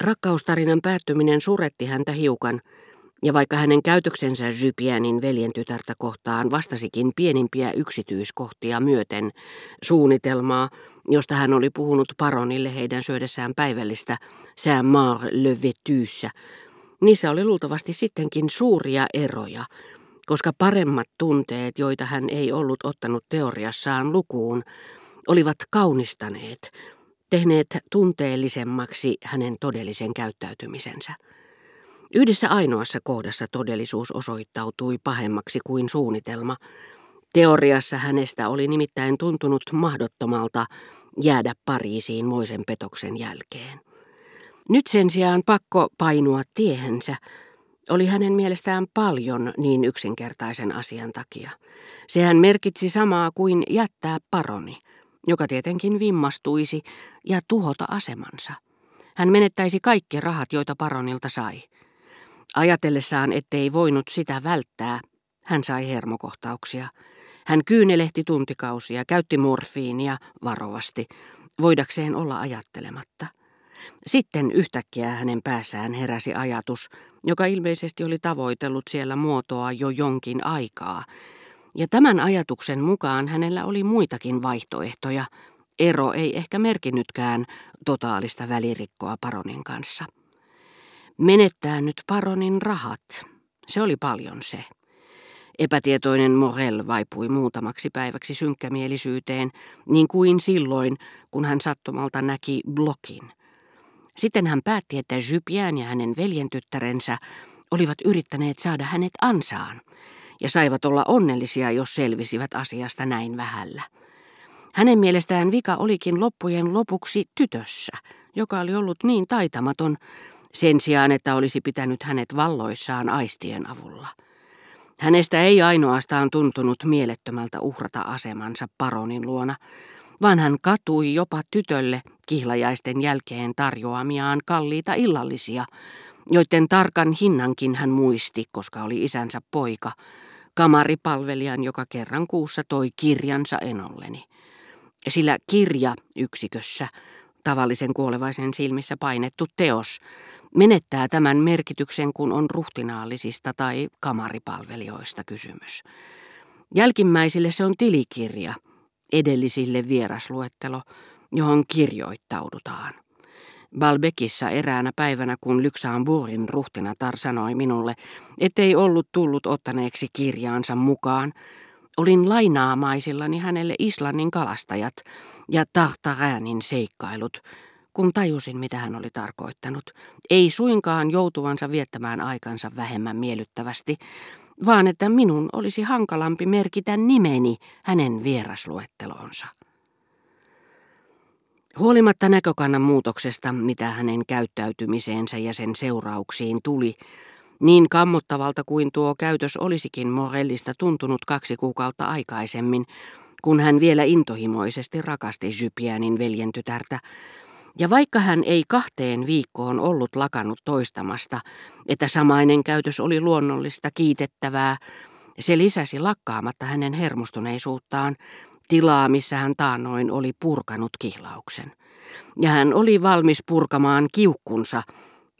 Rakkaustarinan päättyminen suretti häntä hiukan, ja vaikka hänen käytöksensä Jypianin veljen tytärtä kohtaan vastasikin pienimpiä yksityiskohtia myöten suunnitelmaa, josta hän oli puhunut paronille heidän syödessään päivällistä Saint-Mar le Vetyssä, niissä oli luultavasti sittenkin suuria eroja, koska paremmat tunteet, joita hän ei ollut ottanut teoriassaan lukuun, olivat kaunistaneet, tehneet tunteellisemmaksi hänen todellisen käyttäytymisensä. Yhdessä ainoassa kohdassa todellisuus osoittautui pahemmaksi kuin suunnitelma. Teoriassa hänestä oli nimittäin tuntunut mahdottomalta jäädä Pariisiin moisen petoksen jälkeen. Nyt sen sijaan pakko painua tiehensä oli hänen mielestään paljon niin yksinkertaisen asian takia. Sehän merkitsi samaa kuin jättää paroni, joka tietenkin vimmastuisi ja tuhota asemansa. Hän menettäisi kaikki rahat, joita paronilta sai. Ajatellessaan, ettei voinut sitä välttää, hän sai hermokohtauksia. Hän kyynelehti tuntikausia, käytti morfiinia varovasti, voidakseen olla ajattelematta. Sitten yhtäkkiä hänen päässään heräsi ajatus, joka ilmeisesti oli tavoitellut siellä muotoa jo jonkin aikaa. Ja tämän ajatuksen mukaan hänellä oli muitakin vaihtoehtoja. Ero ei ehkä merkinnytkään totaalista välirikkoa paronin kanssa. Menettää nyt paronin rahat. Se oli paljon se. Epätietoinen Morel vaipui muutamaksi päiväksi synkkämielisyyteen, niin kuin silloin, kun hän sattumalta näki blokin. Sitten hän päätti, että Jypiän ja hänen veljentyttärensä olivat yrittäneet saada hänet ansaan, ja saivat olla onnellisia, jos selvisivät asiasta näin vähällä. Hänen mielestään vika olikin loppujen lopuksi tytössä, joka oli ollut niin taitamaton, sen sijaan, että olisi pitänyt hänet valloissaan aistien avulla. Hänestä ei ainoastaan tuntunut mielettömältä uhrata asemansa paronin luona, vaan hän katui jopa tytölle kihlajaisten jälkeen tarjoamiaan kalliita illallisia, joiden tarkan hinnankin hän muisti, koska oli isänsä poika, kamaripalvelijan, joka kerran kuussa toi kirjansa enolleni. Sillä kirja yksikössä, tavallisen kuolevaisen silmissä painettu teos, menettää tämän merkityksen, kun on ruhtinaallisista tai kamaripalvelijoista kysymys. Jälkimmäisille se on tilikirja, edellisille vierasluettelo, johon kirjoittaudutaan. Balbekissa eräänä päivänä, kun Luxemburgin ruhtinatar sanoi minulle, ettei ollut tullut ottaneeksi kirjaansa mukaan, olin lainaamaisillani hänelle Islannin kalastajat ja Tartaränin seikkailut, kun tajusin, mitä hän oli tarkoittanut. Ei suinkaan joutuvansa viettämään aikansa vähemmän miellyttävästi, vaan että minun olisi hankalampi merkitä nimeni hänen vierasluettelonsa. Huolimatta näkökannan muutoksesta, mitä hänen käyttäytymiseensä ja sen seurauksiin tuli, niin kammottavalta kuin tuo käytös olisikin Morellista tuntunut kaksi kuukautta aikaisemmin, kun hän vielä intohimoisesti rakasti Jypianin veljen tytärtä, ja vaikka hän ei kahteen viikkoon ollut lakannut toistamasta, että samainen käytös oli luonnollista, kiitettävää, se lisäsi lakkaamatta hänen hermostuneisuuttaan, tilaa, missä hän taannoin oli purkanut kihlauksen. Ja hän oli valmis purkamaan kiukkunsa,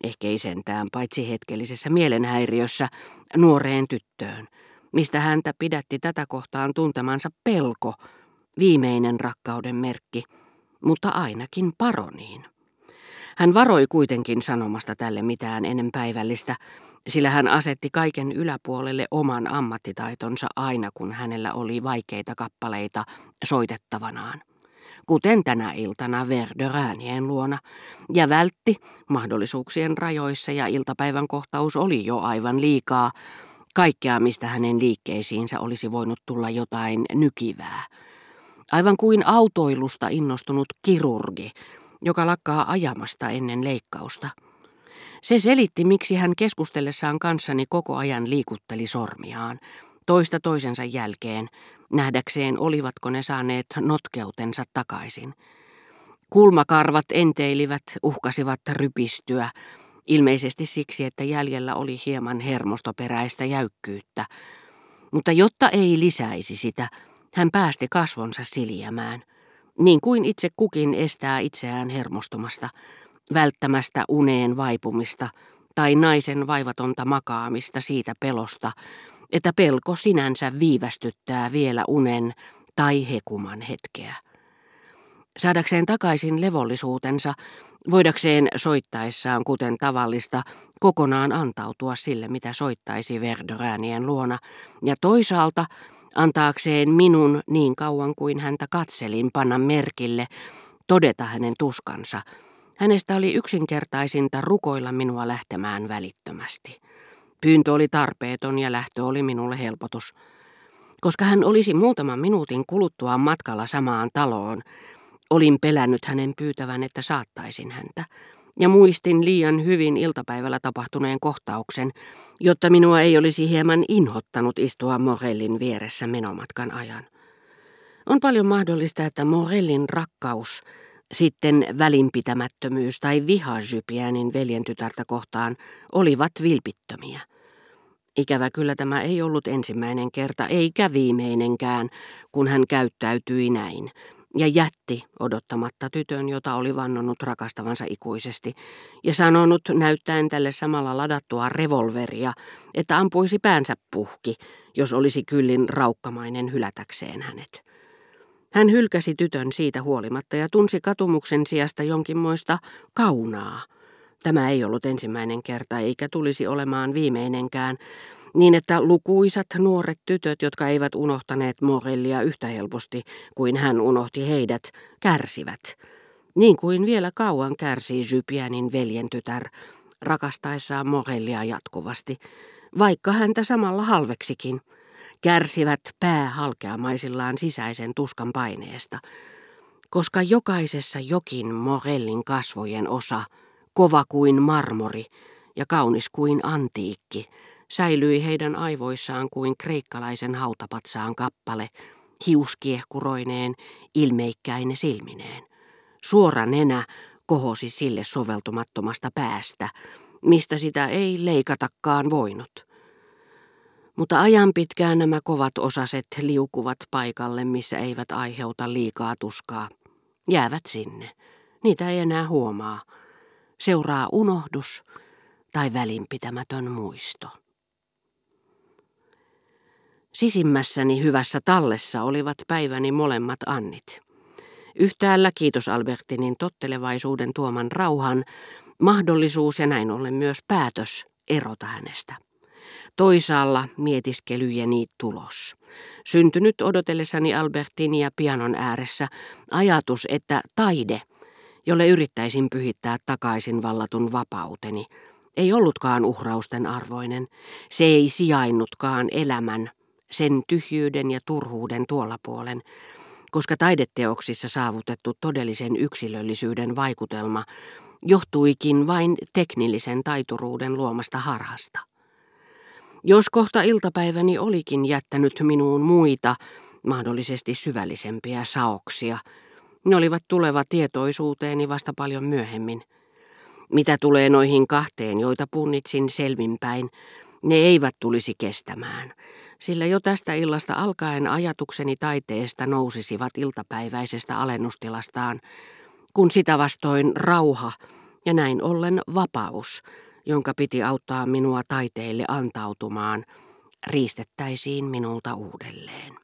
ehkä ei sentään paitsi hetkellisessä mielenhäiriössä, nuoreen tyttöön, mistä häntä pidätti tätä kohtaan tuntemansa pelko, viimeinen rakkauden merkki – mutta ainakin paroniin. Hän varoi kuitenkin sanomasta tälle mitään ennen päivällistä, sillä hän asetti kaiken yläpuolelle oman ammattitaitonsa aina, kun hänellä oli vaikeita kappaleita soitettavanaan. Kuten tänä iltana Verderäänien luona, ja vältti mahdollisuuksien rajoissa ja iltapäivän kohtaus oli jo aivan liikaa, kaikkea mistä hänen liikkeisiinsä olisi voinut tulla jotain nykivää – Aivan kuin autoilusta innostunut kirurgi, joka lakkaa ajamasta ennen leikkausta. Se selitti, miksi hän keskustellessaan kanssani koko ajan liikutteli sormiaan, toista toisensa jälkeen, nähdäkseen olivatko ne saaneet notkeutensa takaisin. Kulmakarvat enteilivät, uhkasivat rypistyä, ilmeisesti siksi, että jäljellä oli hieman hermostoperäistä jäykkyyttä. Mutta jotta ei lisäisi sitä, hän päästi kasvonsa siljämään, niin kuin itse kukin estää itseään hermostumasta, välttämästä uneen vaipumista tai naisen vaivatonta makaamista siitä pelosta, että pelko sinänsä viivästyttää vielä unen tai hekuman hetkeä. Saadakseen takaisin levollisuutensa, voidakseen soittaessaan kuten tavallista kokonaan antautua sille, mitä soittaisi Verderäänien luona, ja toisaalta antaakseen minun niin kauan kuin häntä katselin panna merkille, todeta hänen tuskansa. Hänestä oli yksinkertaisinta rukoilla minua lähtemään välittömästi. Pyyntö oli tarpeeton ja lähtö oli minulle helpotus. Koska hän olisi muutaman minuutin kuluttua matkalla samaan taloon, olin pelännyt hänen pyytävän, että saattaisin häntä, ja muistin liian hyvin iltapäivällä tapahtuneen kohtauksen, jotta minua ei olisi hieman inhottanut istua Morellin vieressä menomatkan ajan. On paljon mahdollista, että Morellin rakkaus, sitten välinpitämättömyys tai viha Jypiänin veljentytärtä kohtaan olivat vilpittömiä. Ikävä kyllä tämä ei ollut ensimmäinen kerta, eikä viimeinenkään, kun hän käyttäytyi näin, ja jätti odottamatta tytön, jota oli vannonut rakastavansa ikuisesti, ja sanonut näyttäen tälle samalla ladattua revolveria, että ampuisi päänsä puhki, jos olisi kyllin raukkamainen hylätäkseen hänet. Hän hylkäsi tytön siitä huolimatta ja tunsi katumuksen sijasta jonkinmoista kaunaa. Tämä ei ollut ensimmäinen kerta eikä tulisi olemaan viimeinenkään, niin että lukuisat nuoret tytöt, jotka eivät unohtaneet Morellia yhtä helposti kuin hän unohti heidät, kärsivät. Niin kuin vielä kauan kärsii Jypianin veljen tytär, rakastaessaan Morellia jatkuvasti, vaikka häntä samalla halveksikin, kärsivät päähalkeamaisillaan sisäisen tuskan paineesta, koska jokaisessa jokin Morellin kasvojen osa, kova kuin marmori ja kaunis kuin antiikki, säilyi heidän aivoissaan kuin kreikkalaisen hautapatsaan kappale, hiuskiehkuroineen, ilmeikkäin silmineen. Suora nenä kohosi sille soveltumattomasta päästä, mistä sitä ei leikatakaan voinut. Mutta ajan pitkään nämä kovat osaset liukuvat paikalle, missä eivät aiheuta liikaa tuskaa. Jäävät sinne. Niitä ei enää huomaa. Seuraa unohdus tai välinpitämätön muisto. Sisimmässäni hyvässä tallessa olivat päiväni molemmat Annit. Yhtäällä, kiitos Albertinin tottelevaisuuden tuoman rauhan, mahdollisuus ja näin ollen myös päätös erota hänestä. Toisaalla mietiskelyjeni tulos. Syntynyt odotellessani Albertinia pianon ääressä ajatus, että taide, jolle yrittäisin pyhittää takaisin vallatun vapauteni, ei ollutkaan uhrausten arvoinen. Se ei sijainnutkaan elämän, sen tyhjyyden ja turhuuden tuolla puolen, koska taideteoksissa saavutettu todellisen yksilöllisyyden vaikutelma johtuikin vain teknillisen taituruuden luomasta harhasta. Jos kohta iltapäiväni olikin jättänyt minuun muita, mahdollisesti syvällisempiä saoksia, ne olivat tuleva tietoisuuteeni vasta paljon myöhemmin. Mitä tulee noihin kahteen, joita punnitsin selvinpäin, ne eivät tulisi kestämään, sillä jo tästä illasta alkaen ajatukseni taiteesta nousisivat iltapäiväisestä alennustilastaan, kun sitä vastoin rauha ja näin ollen vapaus, jonka piti auttaa minua taiteille antautumaan, riistettäisiin minulta uudelleen.